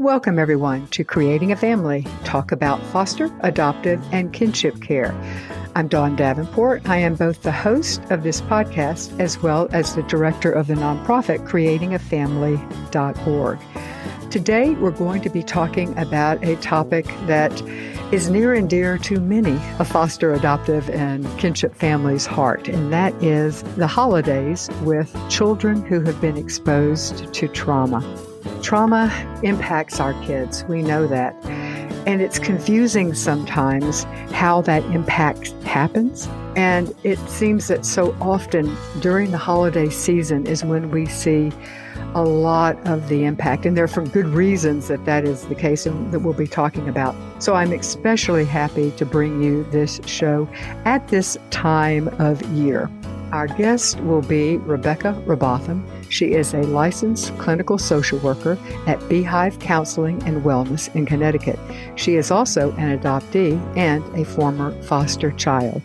Welcome, everyone, to Creating a Family. Talk about foster, adoptive, and kinship care. I'm Dawn Davenport. I am both the host of this podcast as well as the director of the nonprofit creatingafamily.org. Today, we're going to be talking about a topic that is near and dear to many a foster, adoptive, and kinship family's heart, and that is the holidays with children who have been exposed to trauma. Trauma impacts our kids, we know that. And it's confusing sometimes how that impact happens. And it seems that so often during the holiday season is when we see a lot of the impact. And there are for good reasons that that is the case and that we'll be talking about. So I'm especially happy to bring you this show at this time of year. Our guest will be Rebecca Robotham. She is a licensed clinical social worker at Beehive Counseling and Wellness in Connecticut. She is also an adoptee and a former foster child.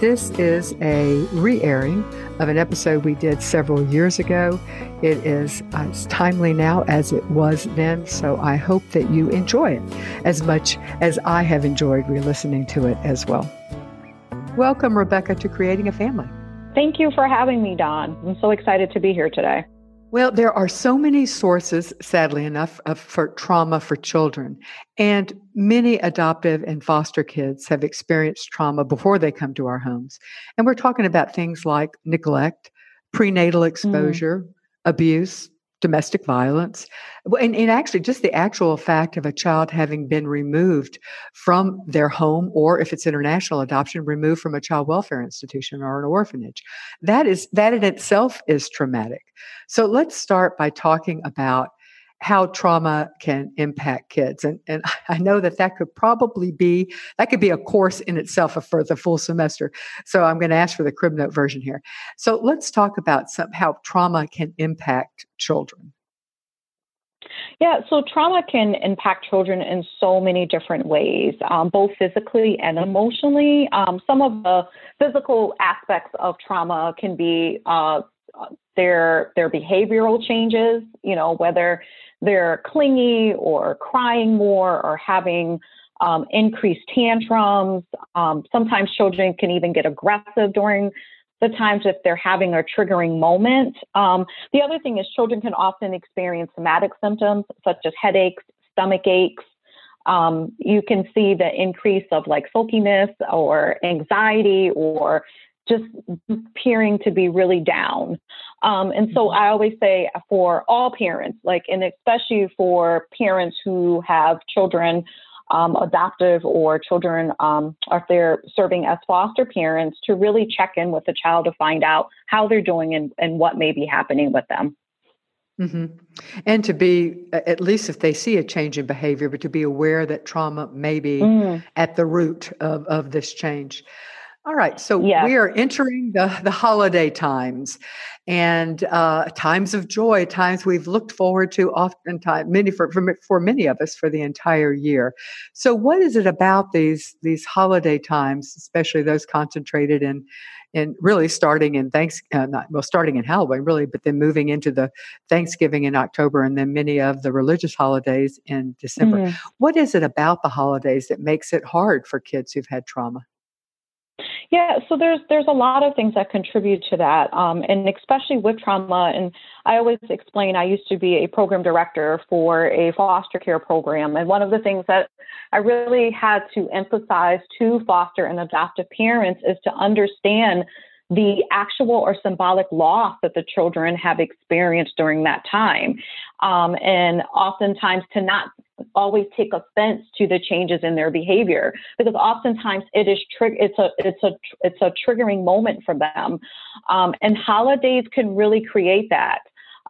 This is a re airing of an episode we did several years ago. It is as timely now as it was then, so I hope that you enjoy it as much as I have enjoyed re listening to it as well. Welcome, Rebecca, to Creating a Family. Thank you for having me, Dawn. I'm so excited to be here today. Well, there are so many sources, sadly enough, of, for trauma for children. And many adoptive and foster kids have experienced trauma before they come to our homes. And we're talking about things like neglect, prenatal mm. exposure, mm. abuse, domestic violence. And, and, actually, just the actual fact of a child having been removed from their home, or if it's international adoption, removed from a child welfare institution or an orphanage. That is that in itself is traumatic. So let's start by talking about how trauma can impact kids. And, and I know that that could probably be, that could be a course in itself for the full semester. So I'm going to ask for the crib note version here. So let's talk about some, how trauma can impact children. Yeah, so trauma can impact children in so many different ways, um, both physically and emotionally. Um, some of the physical aspects of trauma can be uh, their their behavioral changes. You know, whether they're clingy or crying more or having um, increased tantrums. Um, sometimes children can even get aggressive during the times if they're having a triggering moment. Um, the other thing is children can often experience somatic symptoms such as headaches, stomach aches. Um, you can see the increase of like sulkiness or anxiety or just appearing to be really down. Um, and so mm-hmm. I always say for all parents, like, and especially for parents who have children, um, adoptive or children, um, if they're serving as foster parents, to really check in with the child to find out how they're doing and, and what may be happening with them. Mm-hmm. And to be, at least if they see a change in behavior, but to be aware that trauma may be mm. at the root of, of this change. All right, so yeah. we are entering the, the holiday times and uh, times of joy, times we've looked forward to oftentimes, many for, for, for many of us for the entire year. So, what is it about these these holiday times, especially those concentrated in in really starting in thanks uh, not well starting in Halloween really, but then moving into the Thanksgiving in October and then many of the religious holidays in December. Mm. What is it about the holidays that makes it hard for kids who've had trauma? Yeah, so there's there's a lot of things that contribute to that, um, and especially with trauma. And I always explain I used to be a program director for a foster care program, and one of the things that I really had to emphasize to foster and adoptive parents is to understand the actual or symbolic loss that the children have experienced during that time. Um, and oftentimes to not always take offense to the changes in their behavior because oftentimes it is it's a it's a it's a triggering moment for them. Um, and holidays can really create that.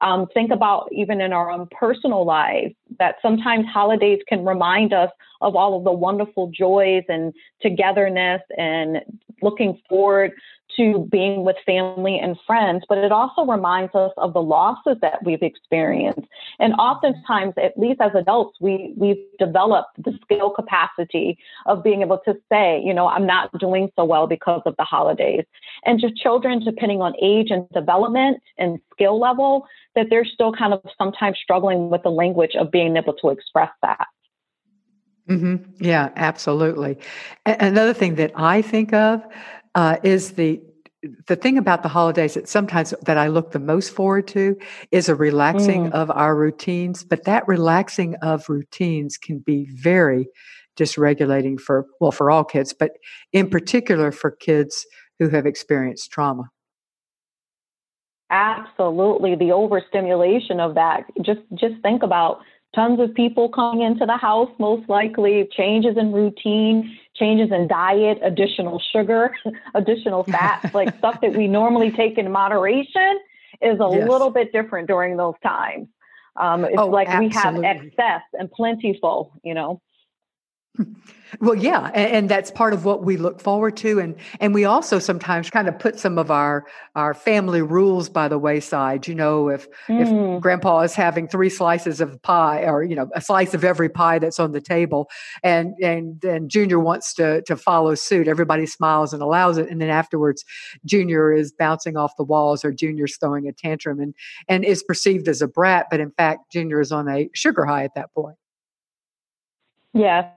Um, think about even in our own personal lives that sometimes holidays can remind us of all of the wonderful joys and togetherness and looking forward to being with family and friends, but it also reminds us of the losses that we've experienced. And oftentimes, at least as adults, we, we've developed the skill capacity of being able to say, you know, I'm not doing so well because of the holidays. And just children, depending on age and development and skill level, that they're still kind of sometimes struggling with the language of being able to express that. Mm-hmm. Yeah, absolutely. A- another thing that I think of uh, is the the thing about the holidays that sometimes that I look the most forward to is a relaxing mm. of our routines, but that relaxing of routines can be very dysregulating for well for all kids, but in particular for kids who have experienced trauma. Absolutely, the overstimulation of that. Just just think about tons of people coming into the house, most likely changes in routine, changes in diet, additional sugar, additional fats, like stuff that we normally take in moderation is a yes. little bit different during those times. Um, it's oh, like absolutely. we have excess and plentiful, you know. Well, yeah, and, and, that's part of what we look forward to, and and we also sometimes kind of put some of our our family rules by the wayside. You know, if mm. if Grandpa is having three slices of pie, or you know, a slice of every pie that's on the table, and and and Junior wants to to follow suit, everybody smiles and allows it, and then afterwards, Junior is bouncing off the walls, or Junior's throwing a tantrum, and and is perceived as a brat, but in fact, Junior is on a sugar high at that point. Yeah,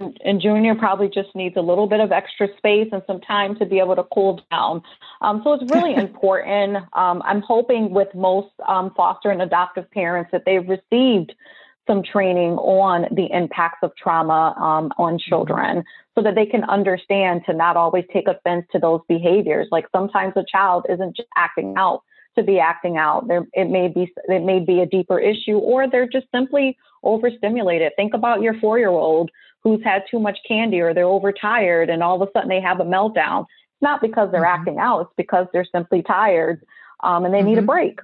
and junior probably just needs a little bit of extra space and some time to be able to cool down. Um, so it's really important. Um, I'm hoping with most um, foster and adoptive parents that they've received some training on the impacts of trauma um, on mm-hmm. children so that they can understand to not always take offense to those behaviors. Like sometimes a child isn't just acting out to be acting out. There, it may be it may be a deeper issue, or they're just simply overstimulated. Think about your four year old who's had too much candy or they're overtired and all of a sudden they have a meltdown. It's not because they're mm-hmm. acting out, it's because they're simply tired um, and they mm-hmm. need a mm-hmm. break.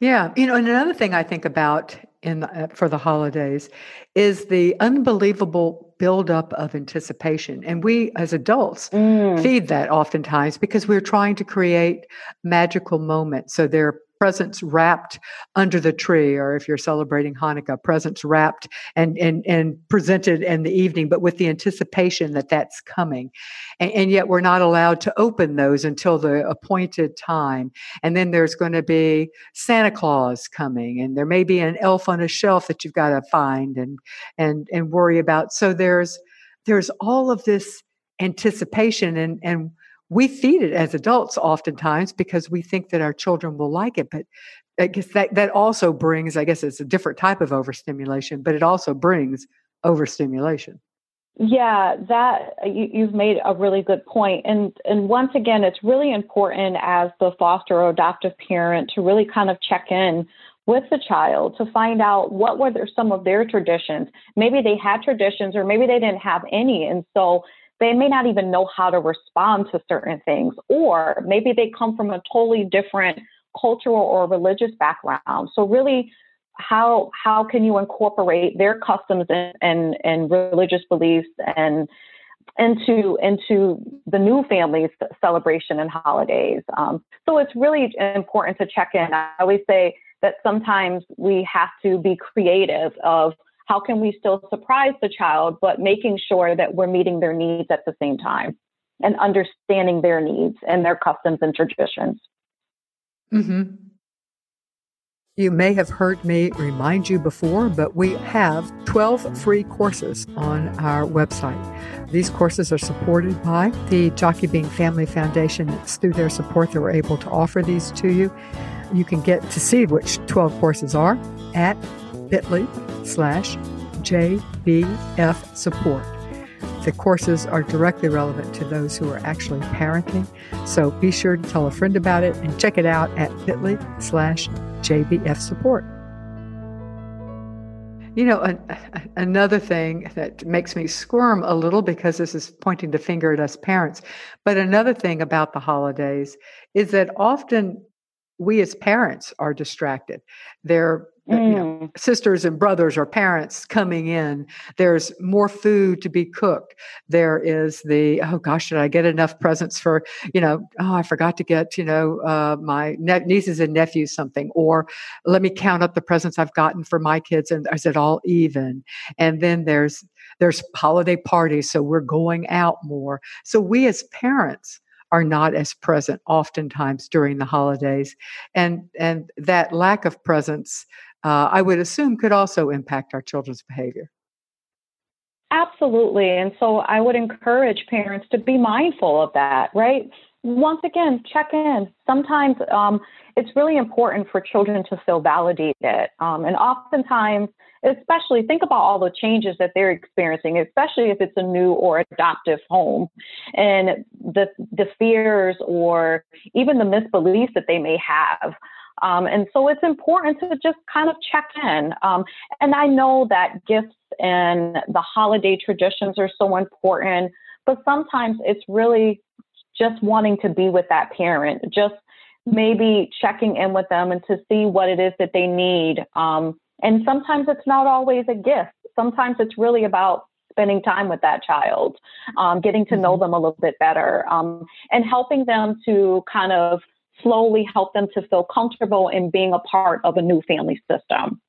Yeah, you know, and another thing I think about in the, uh, for the holidays is the unbelievable buildup of anticipation, and we as adults mm. feed that oftentimes because we're trying to create magical moments. So they're presents wrapped under the tree, or if you're celebrating Hanukkah, presents wrapped and and and presented in the evening, but with the anticipation that that's coming, and, and yet we're not allowed to open those until the appointed time. And then there's going to be Santa Claus coming, and there may be an elf on a shelf that you've got to find and and and worry about. So there's there's all of this anticipation and and we feed it as adults oftentimes because we think that our children will like it but i guess that that also brings i guess it's a different type of overstimulation but it also brings overstimulation. Yeah that you, you've made a really good point and and once again it's really important as the foster or adoptive parent to really kind of check in with the child to find out what were some of their traditions. Maybe they had traditions or maybe they didn't have any and so they may not even know how to respond to certain things, or maybe they come from a totally different cultural or religious background. So really, how how can you incorporate their customs and and, and religious beliefs and into into the new family's celebration and holidays. Um, so it's really important to check in. I always say that sometimes we have to be creative of how can we still surprise the child, but making sure that we're meeting their needs at the same time and understanding their needs and their customs and traditions. Mm-hmm. You may have heard me remind you before, but we have 12 free courses on our website. These courses are supported by the Jockey Being Family Foundation. It's through their support that we're able to offer these to you. You can get to see which 12 courses are at bit.ly slash JBF support. The courses are directly relevant to those who are actually parenting, so be sure to tell a friend about it and check it out at bit.ly slash JBF support. You know, an, another thing that makes me squirm a little because this is pointing the finger at us parents, but another thing about the holidays is that often we as parents are distracted. They're mm. you know, mm. sisters and brothers or parents coming in. There's more food to be cooked. There is the oh gosh, did I get enough presents for you know? Oh, I forgot to get you know uh, my ne- nieces and nephews something, or let me count up the presents I've gotten for my kids, and is it all even? And then there's there's holiday parties, so we're going out more. So we as parents are not as present oftentimes during the holidays and and that lack of presence uh, I would assume could also impact our children's behavior. Absolutely. And so I would encourage parents to be mindful of that, right? Once again, check in. Sometimes um, it's really important for children to feel validated. Um, and oftentimes, especially think about all the changes that they're experiencing, especially if it's a new or adoptive home and the, the fears or even the misbeliefs that they may have. Um, and so it's important to just kind of check in. Um, and I know that gifts and the holiday traditions are so important, but sometimes it's really just wanting to be with that parent, just maybe checking in with them and to see what it is that they need. Um, and sometimes it's not always a gift. Sometimes it's really about spending time with that child, um, getting to know mm-hmm. them a little bit better, um, and helping them to kind of slowly help them to feel comfortable in being a part of a new family system.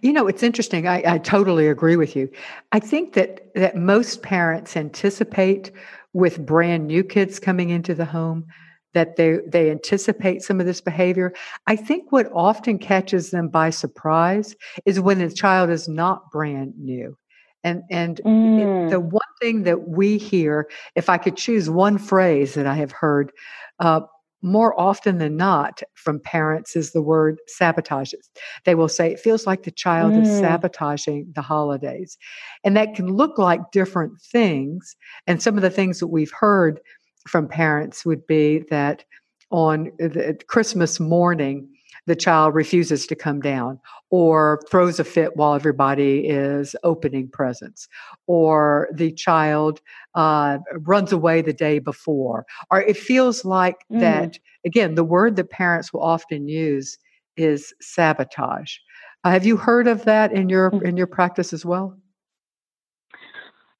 You know, it's interesting. I, I, totally agree with you. I think that that most parents anticipate with brand new kids coming into the home that they they anticipate some of this behavior. I think what often catches them by surprise is when the child is not brand new. And and mm. it, the one thing that we hear, if I could choose one phrase that I have heard uh, more often than not from parents is the word sabotages. They will say it feels like the child mm. is sabotaging the holidays. And that can look like different things. And some of the things that we've heard from parents would be that on the Christmas morning, the child refuses to come down or throws a fit while everybody is opening presents or the child uh, runs away the day before or it feels like mm. that again the word that parents will often use is sabotage uh, have you heard of that in your mm. in your practice as well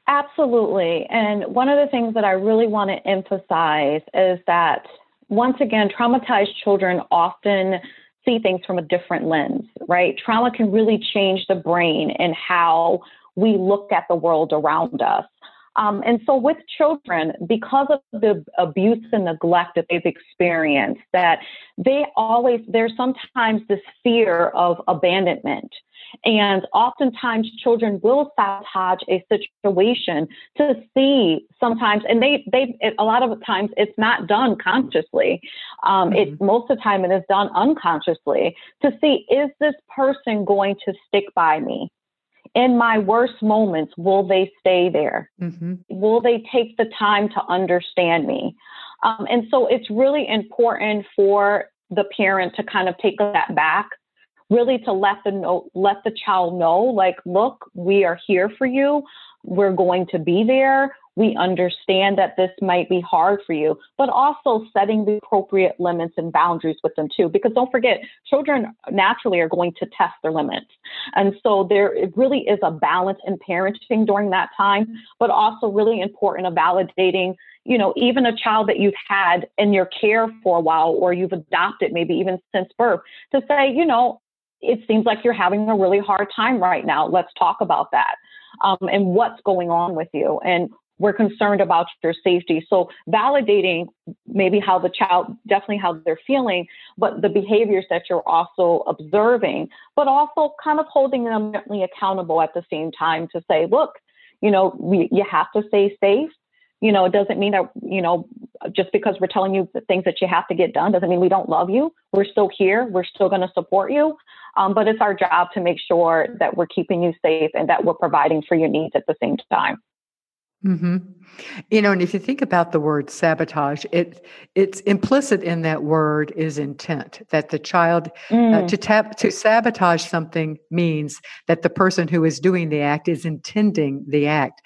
absolutely and one of the things that i really want to emphasize is that once again traumatized children often see things from a different lens, right? Trauma can really change the brain and how we look at the world around us. Um, and so with children, because of the abuse and neglect that they've experienced, that they always, there's sometimes this fear of abandonment. And oftentimes children will sabotage a situation to see sometimes, and they, they, it, a lot of times it's not done consciously. Um, mm-hmm. It, most of the time it is done unconsciously to see, is this person going to stick by me? In my worst moments, will they stay there? Mm-hmm. Will they take the time to understand me? Um, and so it's really important for the parent to kind of take that back really to let the know, let the child know, like, look, we are here for you. We're going to be there. We understand that this might be hard for you, but also setting the appropriate limits and boundaries with them too. Because don't forget, children naturally are going to test their limits. And so there really is a balance in parenting during that time, but also really important of validating you know, even a child that you've had in your care for a while or you've adopted maybe even since birth to say, you know, it seems like you're having a really hard time right now. Let's talk about that um, and what's going on with you. And we're concerned about your safety. So validating maybe how the child, definitely how they're feeling, but the behaviors that you're also observing, but also kind of holding them accountable at the same time to say, look, you know, we, you have to stay safe you know, it doesn't mean that, you know, just because we're telling you the things that you have to get done doesn't mean we don't love you. We're still here. We're still going to support you. Um, but it's our job to make sure that we're keeping you safe and that we're providing for your needs at the same time. Mm-hmm. You know, and if you think about the word sabotage, it it's implicit in that word is intent. That the child uh, mm. uh, to tap to sabotage something means that the person who is doing the act is intending the act,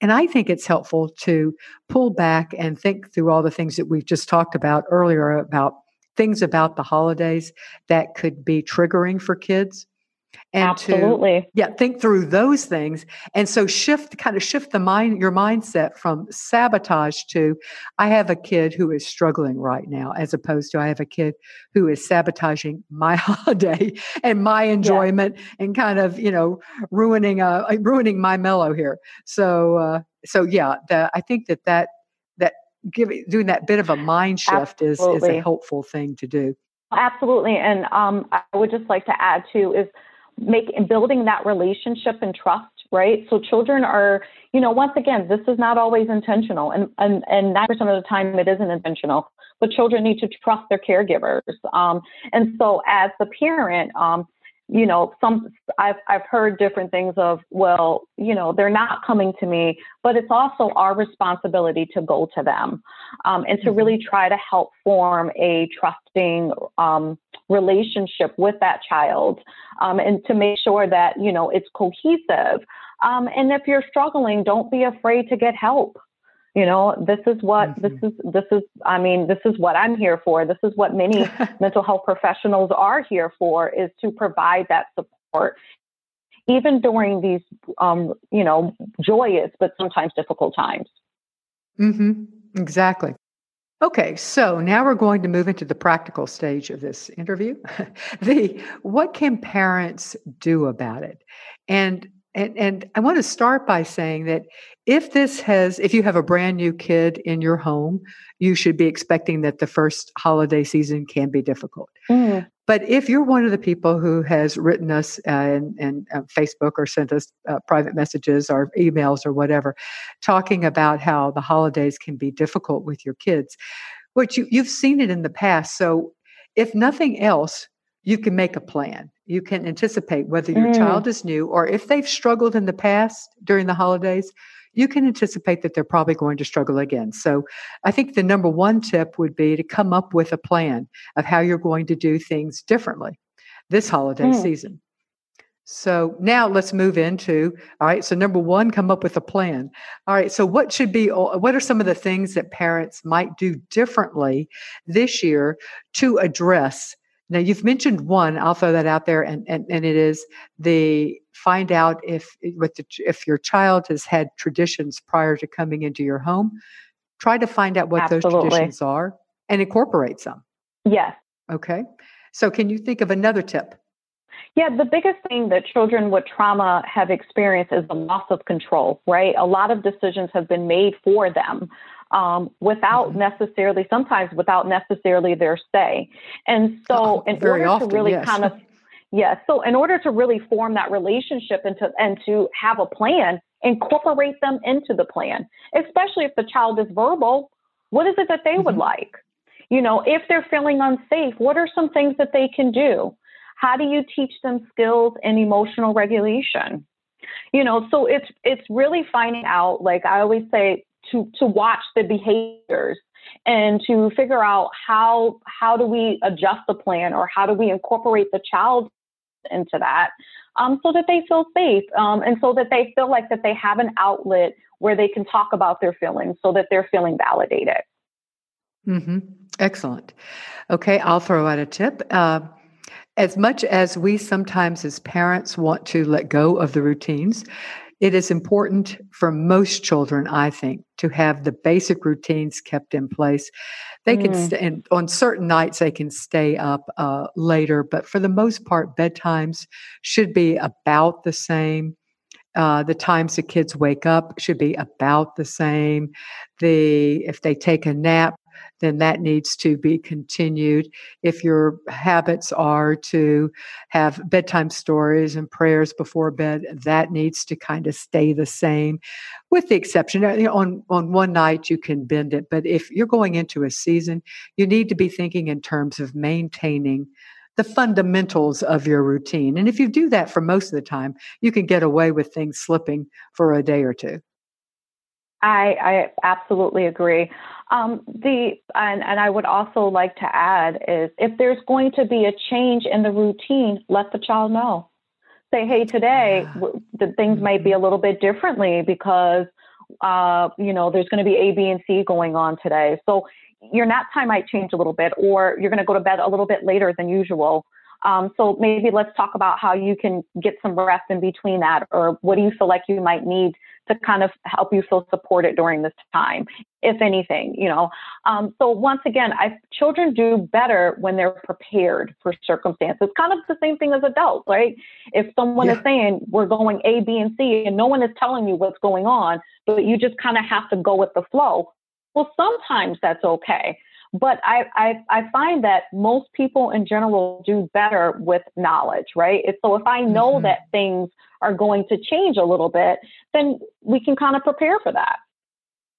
and I think it's helpful to pull back and think through all the things that we've just talked about earlier about things about the holidays that could be triggering for kids and Absolutely. to yeah think through those things and so shift kind of shift the mind your mindset from sabotage to i have a kid who is struggling right now as opposed to i have a kid who is sabotaging my holiday and my enjoyment yeah. and kind of you know ruining uh ruining my mellow here so uh so yeah the, i think that that that giving doing that bit of a mind shift is is a helpful thing to do Absolutely. And um, I would just like to add too is make building that relationship and trust right? So children are you know once again this is not always intentional and and and 9% of the time it isn't intentional but children need to trust their caregivers. Um, and so as the parent um, you know, some I've I've heard different things of, well, you know, they're not coming to me, but it's also our responsibility to go to them, um, and to really mm-hmm. try to help form a trusting um, relationship with that child, um, and to make sure that you know it's cohesive. Um, and if you're struggling, don't be afraid to get help you know this is what mm-hmm. this is this is i mean this is what i'm here for. This is what many mental health professionals are here for is to provide that support even during these um, you know joyous but sometimes difficult times. Mm-hmm. exactly. Okay so now we're going to move into the practical stage of this interview. The what can parents do about it? And and, and I want to start by saying that if this has, if you have a brand new kid in your home, you should be expecting that the first holiday season can be difficult. Mm. But if you're one of the people who has written us uh, and, uh, Facebook or sent us uh, private messages or emails or whatever, talking about how the holidays can be difficult with your kids, which you, you've seen it in the past. So if nothing else, you can make a plan. You can anticipate whether your mm. child is new or if they've struggled in the past during the holidays, you can anticipate that they're probably going to struggle again. So I think the number one tip would be to come up with a plan of how you're going to do things differently this holiday mm. season. So now let's move into all right. So number one, come up with a plan. All right. So what should be? What are some of the things that parents might do differently this year to address now you've mentioned one. I'll throw that out there, and and, and it is the find out if with the, if your child has had traditions prior to coming into your home. Try to find out what Absolutely. those traditions are and incorporate some. Yes. Okay. So can you think of another tip? Yeah, the biggest thing that children with trauma have experienced is the loss of control, right? A lot of decisions have been made for them um, without mm-hmm. necessarily, sometimes without necessarily their say. And so, oh, in order often, to really yes. kind of, yeah, so in order to really form that relationship and to, and to have a plan, incorporate them into the plan, especially if the child is verbal. What is it that they mm-hmm. would like? You know, if they're feeling unsafe, what are some things that they can do? How do you teach them skills and emotional regulation? You know, so it's it's really finding out. Like I always say, to to watch the behaviors and to figure out how how do we adjust the plan or how do we incorporate the child into that um, so that they feel safe um, and so that they feel like that they have an outlet where they can talk about their feelings so that they're feeling validated. Mm-hmm. excellent. Okay i'll throw out a tip. Uh, as much as we sometimes as parents want to let go of the routines it is important for most children, I think, to have the basic routines kept in place. They mm. can, st- and on certain nights, they can stay up uh, later, but for the most part, bedtimes should be about the same. Uh, the times the kids wake up should be about the same. The if they take a nap, then that needs to be continued. If your habits are to have bedtime stories and prayers before bed, that needs to kind of stay the same, with the exception uh, on, on one night you can bend it. But if you're going into a season, you need to be thinking in terms of maintaining the fundamentals of your routine. And if you do that for most of the time, you can get away with things slipping for a day or two. I, I absolutely agree. Um, the and, and I would also like to add is if there's going to be a change in the routine, let the child know. Say, hey, today yeah. the things might be a mm-hmm. little bit differently because uh, you know there's going to be A, B, and C going on today. So your nap time might change a little bit, or you're going to go to bed a little bit later than usual. Um, so maybe let's talk about how you can get some rest in between that, or what do you feel like you might need to kind of help you feel supported during this time, if anything, you know. Um, so once again, I, children do better when they're prepared for circumstances. Kind of the same thing as adults, right? If someone yeah. is saying we're going A, B, and C, and no one is telling you what's going on, but you just kind of have to go with the flow. Well, sometimes that's okay. But I, I, I find that most people in general do better with knowledge, right? so if I know mm-hmm. that things are going to change a little bit, then we can kind of prepare for that.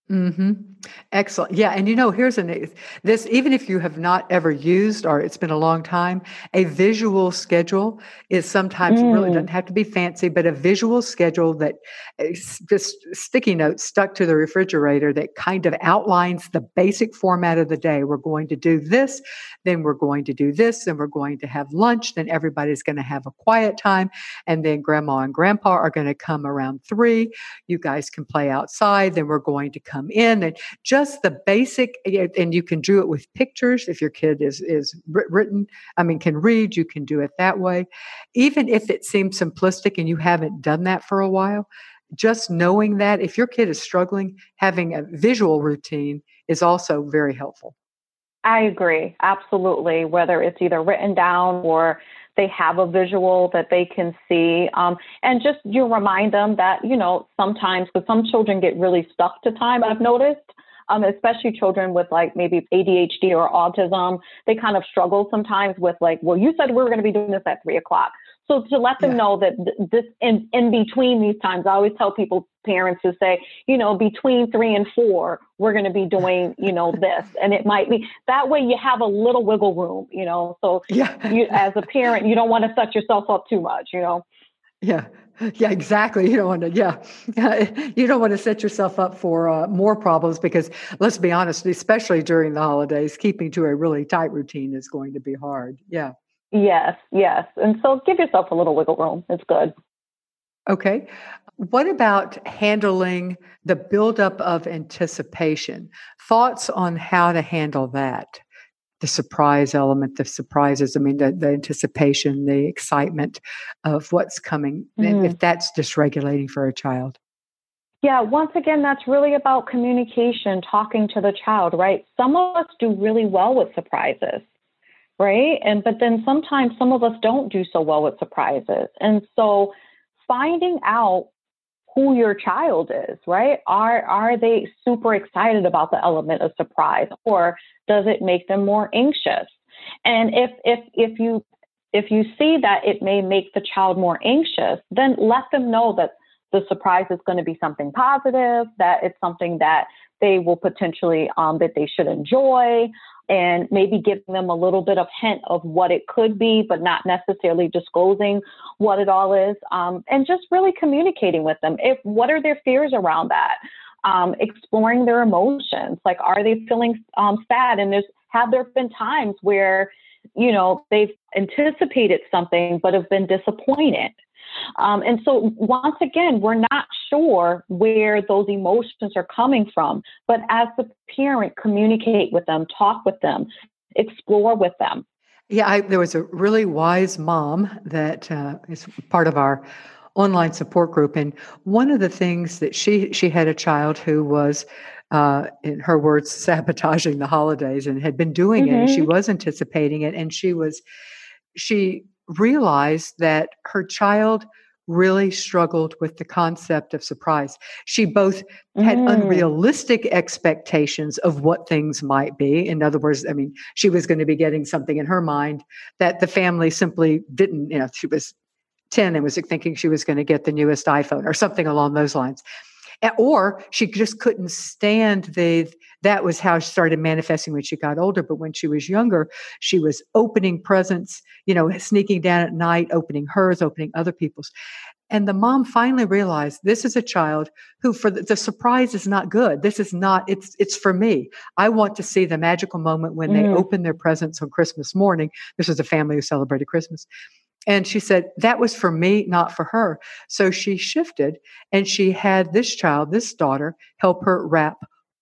Mm-hmm. Excellent. Yeah, and you know, here's an this even if you have not ever used or it's been a long time, a visual schedule is sometimes mm. really doesn't have to be fancy, but a visual schedule that is just sticky notes stuck to the refrigerator that kind of outlines the basic format of the day. We're going to do this, then we're going to do this, then we're going to have lunch, then everybody's going to have a quiet time, and then grandma and grandpa are going to come around three. You guys can play outside, then we're going to come come in and just the basic and you can do it with pictures if your kid is is written i mean can read you can do it that way. Even if it seems simplistic and you haven't done that for a while just knowing that if your kid is struggling having a visual routine is also very helpful. I agree absolutely whether it's either written down or they have a visual that they can see. Um, and just you remind them that, you know, sometimes, because some children get really stuck to time, I've noticed. Um, especially children with like maybe ADHD or autism, they kind of struggle sometimes with like, well, you said we were going to be doing this at three o'clock. So to let them yeah. know that this in, in between these times, I always tell people, parents to say, you know, between three and four, we're going to be doing, you know, this, and it might be that way. You have a little wiggle room, you know. So yeah. you, as a parent, you don't want to set yourself up too much, you know. Yeah. Yeah, exactly. You don't want to, yeah, you don't want to set yourself up for uh, more problems because let's be honest, especially during the holidays, keeping to a really tight routine is going to be hard. Yeah. Yes, yes. And so give yourself a little wiggle room. It's good. Okay. What about handling the buildup of anticipation? Thoughts on how to handle that? The surprise element, the surprises, I mean, the, the anticipation, the excitement of what's coming, mm. if that's dysregulating for a child. Yeah, once again, that's really about communication, talking to the child, right? Some of us do really well with surprises right? And but then sometimes some of us don't do so well with surprises. And so finding out who your child is, right? Are are they super excited about the element of surprise or does it make them more anxious? And if if if you if you see that it may make the child more anxious, then let them know that the surprise is going to be something positive, that it's something that they will potentially um, that they should enjoy, and maybe giving them a little bit of hint of what it could be, but not necessarily disclosing what it all is, um, and just really communicating with them. If what are their fears around that? Um, exploring their emotions, like are they feeling um, sad? And there's have there been times where you know they've anticipated something but have been disappointed um, and so, once again, we're not sure where those emotions are coming from. But as the parent, communicate with them, talk with them, explore with them. Yeah, I, there was a really wise mom that uh, is part of our online support group, and one of the things that she she had a child who was uh, in her words, sabotaging the holidays and had been doing mm-hmm. it. And she mm-hmm. was anticipating it. And she was, she realized that her child really struggled with the concept of surprise. She both had mm. unrealistic expectations of what things might be. In other words, I mean, she was going to be getting something in her mind that the family simply didn't, you know, she was 10 and was thinking she was going to get the newest iPhone or something along those lines or she just couldn't stand the that was how she started manifesting when she got older but when she was younger she was opening presents you know sneaking down at night opening hers opening other people's. And the mom finally realized this is a child who for the, the, surprise is not good. This is not it's it's for me. I want to see the magical moment when mm. they open their presents on christmas morning. This was a family who celebrated christmas and she said, that was for me, not for her. So she shifted and she had this child, this daughter, help her wrap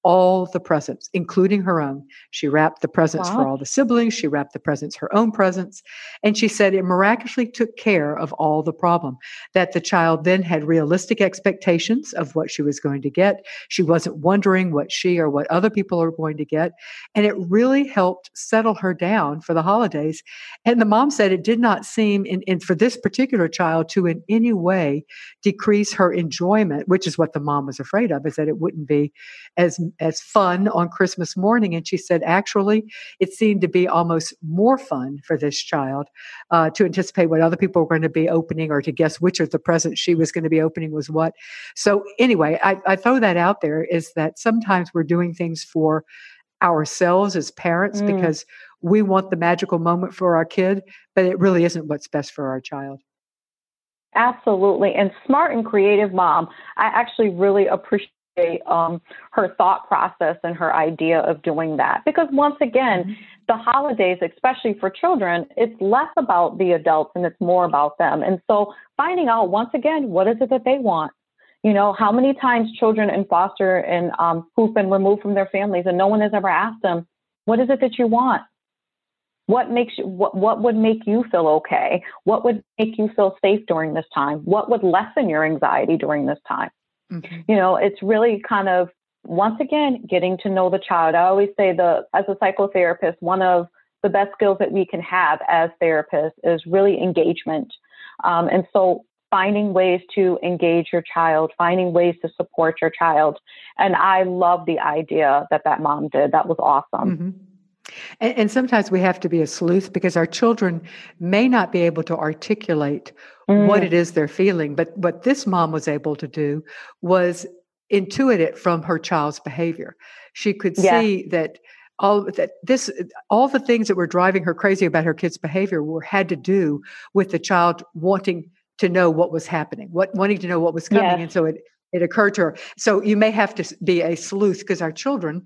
all the presents, including her own. She wrapped the presents wow. for all the siblings, she wrapped the presents, her own presents. And she said it miraculously took care of all the problem. That the child then had realistic expectations of what she was going to get. She wasn't wondering what she or what other people are going to get. And it really helped settle her down for the holidays. And the mom said it did not seem, in, in for this particular child, to in any way decrease her enjoyment, which is what the mom was afraid of, is that it wouldn't be as as fun on Christmas morning. And she said, actually, it seemed to be almost more fun for this child uh, to anticipate what other people were going to be opening or to guess which of the presents she was going to be opening was what. So, anyway, I, I throw that out there is that sometimes we're doing things for ourselves as parents mm. because we want the magical moment for our kid, but it really isn't what's best for our child. Absolutely. And smart and creative mom, I actually really appreciate um, her thought process and her idea of doing that. Because once again, mm-hmm. the holidays, especially for children, it's less about the adults and it's more about them. And so finding out once again, what is it that they want? You know, how many times children in foster and um, who've been removed from their families and no one has ever asked them, what is it that you want? What makes you, what, what would make you feel okay? What would make you feel safe during this time? What would lessen your anxiety during this time? Mm-hmm. You know, it's really kind of once again getting to know the child. I always say the as a psychotherapist, one of the best skills that we can have as therapists is really engagement. Um, and so finding ways to engage your child, finding ways to support your child. And I love the idea that that mom did. That was awesome. Mm-hmm. And, and, sometimes we have to be a sleuth because our children may not be able to articulate mm. what it is they're feeling. But what this mom was able to do was intuit it from her child's behavior. She could yeah. see that all that this all the things that were driving her crazy about her kid's behavior were had to do with the child wanting to know what was happening, what wanting to know what was coming. And so it it occurred to her. So you may have to be a sleuth because our children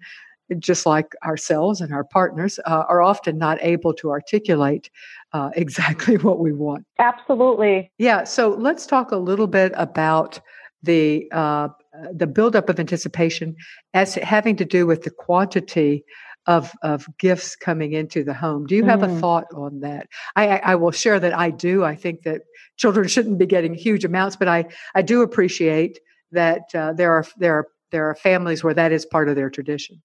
just like ourselves and our partners, uh, are often not able to articulate uh, exactly what we want. Absolutely. Yeah. So let's talk a little bit about the uh, the buildup of anticipation as having to do with the quantity of of gifts coming into the home. Do you have mm. a thought on that? I, I, I will share that I do. I think that children shouldn't be getting huge amounts, but I I do appreciate that uh, there are there are there are families where that is part of their tradition.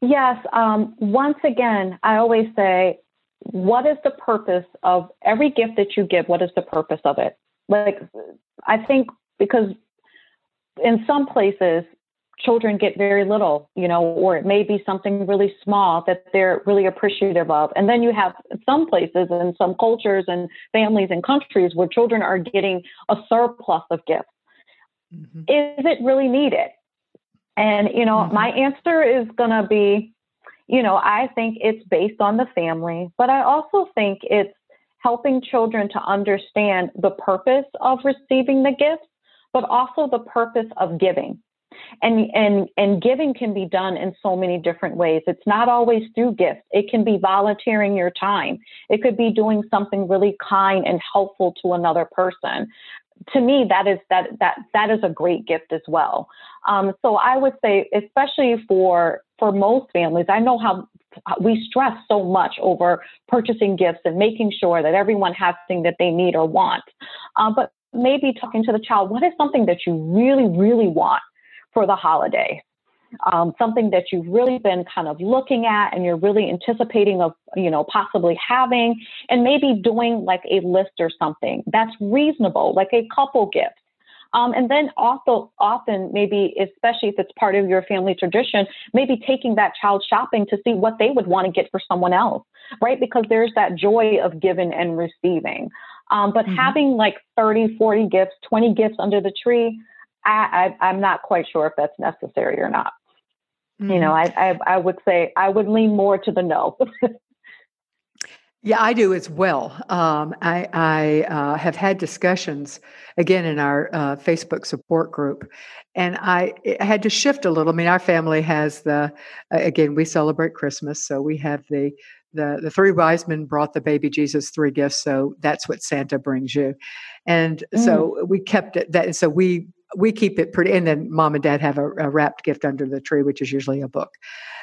Yes. Um, once again, I always say, what is the purpose of every gift that you give? What is the purpose of it? Like, I think because in some places, children get very little, you know, or it may be something really small that they're really appreciative of. And then you have some places and some cultures and families and countries where children are getting a surplus of gifts. Mm-hmm. Is it really needed? And, you know, mm-hmm. my answer is going to be, you know, I think it's based on the family, but I also think it's helping children to understand the purpose of receiving the gifts, but also the purpose of giving. And, and, and giving can be done in so many different ways. It's not always through gifts. It can be volunteering your time. It could be doing something really kind and helpful to another person to me that is that that that is a great gift as well. Um, so i would say especially for for most families i know how we stress so much over purchasing gifts and making sure that everyone has thing that they need or want. Uh, but maybe talking to the child what is something that you really really want for the holiday um, something that you've really been kind of looking at and you're really anticipating of, you know, possibly having, and maybe doing like a list or something that's reasonable, like a couple gift. Um, and then also often maybe, especially if it's part of your family tradition, maybe taking that child shopping to see what they would want to get for someone else, right? Because there's that joy of giving and receiving. Um, but mm-hmm. having like 30, 40 gifts, 20 gifts under the tree, I, I, I'm not quite sure if that's necessary or not. Mm-hmm. You know, mm-hmm. I, I I would say I would lean more to the no. Yeah, I do as well. Um, I, I uh, have had discussions again in our uh, Facebook support group, and I, I, had to shift a little. I mean, our family has the again we celebrate Christmas, so we have the the the three wise men brought the baby Jesus three gifts, so that's what Santa brings you, and mm. so we kept it that. And So we we keep it pretty, and then mom and dad have a, a wrapped gift under the tree, which is usually a book.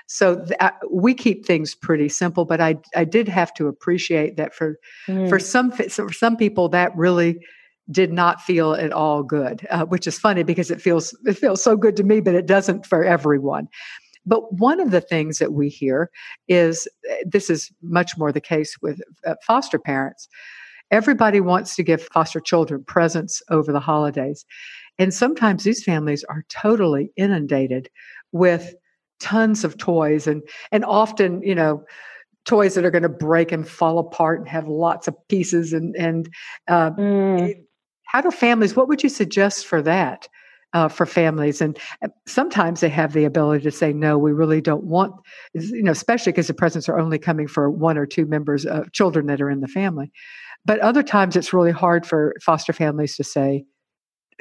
So that, uh, we keep things pretty simple. But I I did have to appreciate that for mm. for some for some people that really did not feel at all good, uh, which is funny because it feels it feels so good to me, but it doesn't for everyone. But one of the things that we hear is uh, this is much more the case with uh, foster parents. Everybody wants to give foster children presents over the holidays. And sometimes these families are totally inundated with tons of toys and and often, you know, toys that are going to break and fall apart and have lots of pieces and and uh, mm. how do families what would you suggest for that uh, for families and uh, sometimes they have the ability to say no we really don't want you know especially because the presents are only coming for one or two members of children that are in the family but other times it's really hard for foster families to say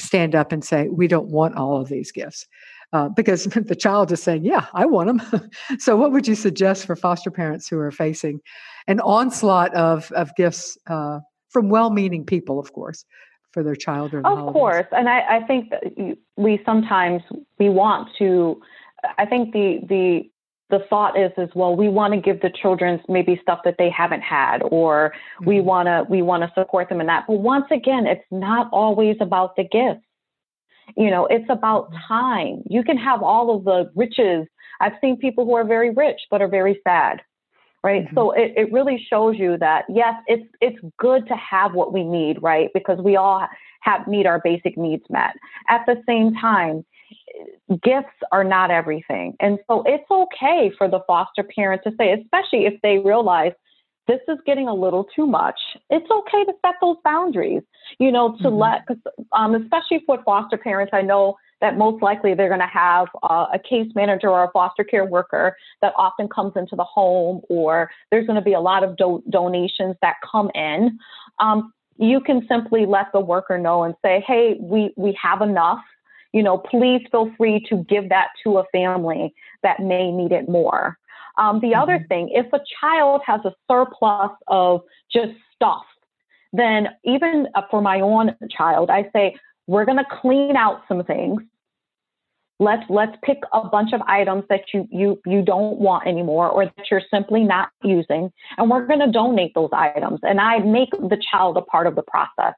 stand up and say, we don't want all of these gifts. Uh, because the child is saying, yeah, I want them. so, what would you suggest for foster parents who are facing an onslaught of, of gifts uh, from well meaning people, of course? For their child or of holidays. course and I, I think we sometimes we want to i think the the the thought is is well we want to give the children maybe stuff that they haven't had or mm-hmm. we want to we want to support them in that but once again it's not always about the gifts you know it's about mm-hmm. time you can have all of the riches i've seen people who are very rich but are very sad right mm-hmm. so it, it really shows you that yes it's it's good to have what we need right because we all have need our basic needs met at the same time gifts are not everything. And so it's okay for the foster parent to say, especially if they realize this is getting a little too much. It's okay to set those boundaries, you know, to mm-hmm. let, um, especially for foster parents, I know that most likely they're going to have uh, a case manager or a foster care worker that often comes into the home, or there's going to be a lot of do- donations that come in. Um, you can simply let the worker know and say, hey, we, we have enough you know, please feel free to give that to a family that may need it more. Um, the mm-hmm. other thing, if a child has a surplus of just stuff, then even uh, for my own child, I say, we're going to clean out some things. Let's let's pick a bunch of items that you you you don't want anymore or that you're simply not using, and we're going to donate those items. And I make the child a part of the process.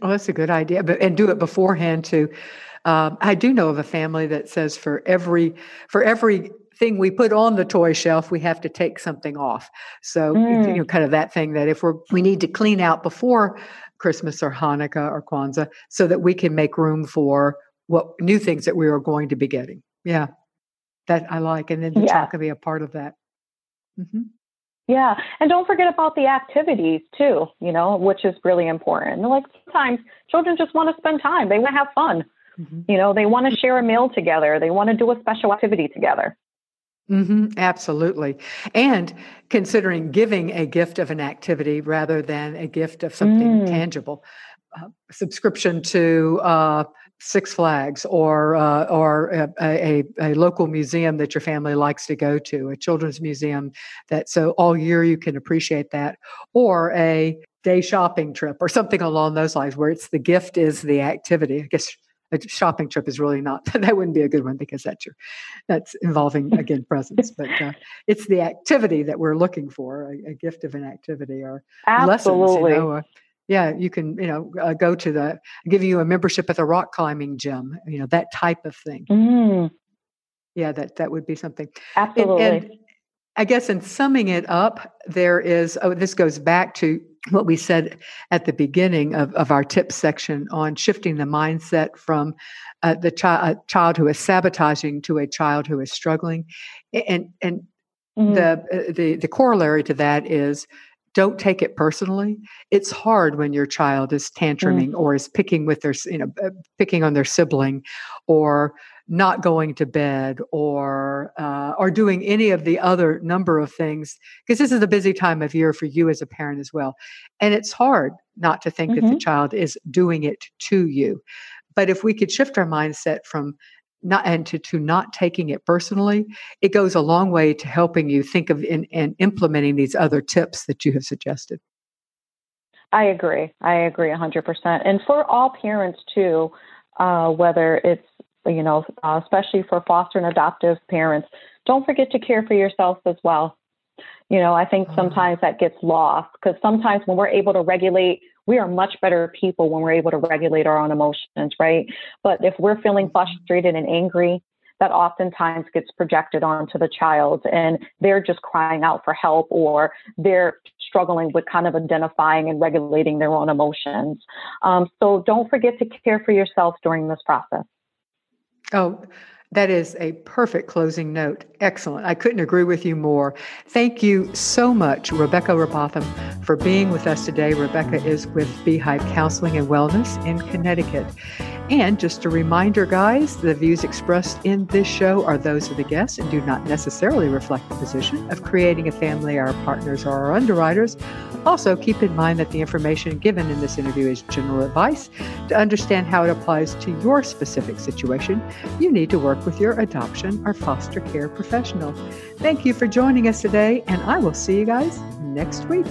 Oh, that's a good idea, but and do it beforehand too. Um, I do know of a family that says for every for every thing we put on the toy shelf, we have to take something off. So mm. you know, kind of that thing that if we're we need to clean out before Christmas or Hanukkah or Kwanzaa, so that we can make room for what new things that we are going to be getting. Yeah, that I like, and then the yeah. can be a part of that. Mm-hmm. Yeah, and don't forget about the activities too, you know, which is really important. Like sometimes children just want to spend time, they want to have fun. Mm-hmm. You know, they want to share a meal together, they want to do a special activity together. Mm-hmm, absolutely. And considering giving a gift of an activity rather than a gift of something mm. tangible. Uh, subscription to uh, Six Flags or uh, or a, a, a, local museum that your family likes to go to, a children's museum that so all year you can appreciate that, or a day shopping trip or something along those lines where it's the gift is the activity. I guess a shopping trip is really not that wouldn't be a good one because that's your that's involving again presents but uh, it's the activity that we're looking for a, a gift of an activity or Absolutely. lessons you know, uh, yeah you can you know uh, go to the give you a membership at the rock climbing gym you know that type of thing mm. yeah that that would be something absolutely and, and i guess in summing it up there is oh this goes back to what we said at the beginning of, of our tip section on shifting the mindset from uh, the chi- child who is sabotaging to a child who is struggling and and mm-hmm. the uh, the the corollary to that is don't take it personally. It's hard when your child is tantruming mm. or is picking with their, you know, uh, picking on their sibling, or not going to bed, or uh, or doing any of the other number of things. Because this is a busy time of year for you as a parent as well, and it's hard not to think mm-hmm. that the mm-hmm. child is doing it to you. But if we could shift our mindset from not and to, to not taking it personally it goes a long way to helping you think of in, and implementing these other tips that you have suggested I agree. I agree 100%. And for all parents, too, uh, whether it's, you know, uh, especially for foster and adoptive parents, don't forget to care for yourself as well. You know, I think mm-hmm. sometimes that gets lost because sometimes when we're able to regulate, we are much better people when we're able to regulate our own emotions, right? But if we're feeling mm-hmm. frustrated and angry, that oftentimes gets projected onto the child and they're just crying out for help or they're struggling with kind of identifying and regulating their own emotions. Um, so don't forget to care for yourself during this process. Oh, that is a perfect closing note. Excellent. I couldn't agree with you more. Thank you so much, Rebecca Robotham, for being with us today. Rebecca is with Beehive Counseling and Wellness in Connecticut. And just a reminder, guys, the views expressed in this show are those of the guests and do not necessarily reflect the position of creating a family, our partners, or our underwriters. Also, keep in mind that the information given in this interview is general advice. To understand how it applies to your specific situation, you need to work with your adoption or foster care professional. Thank you for joining us today, and I will see you guys next week.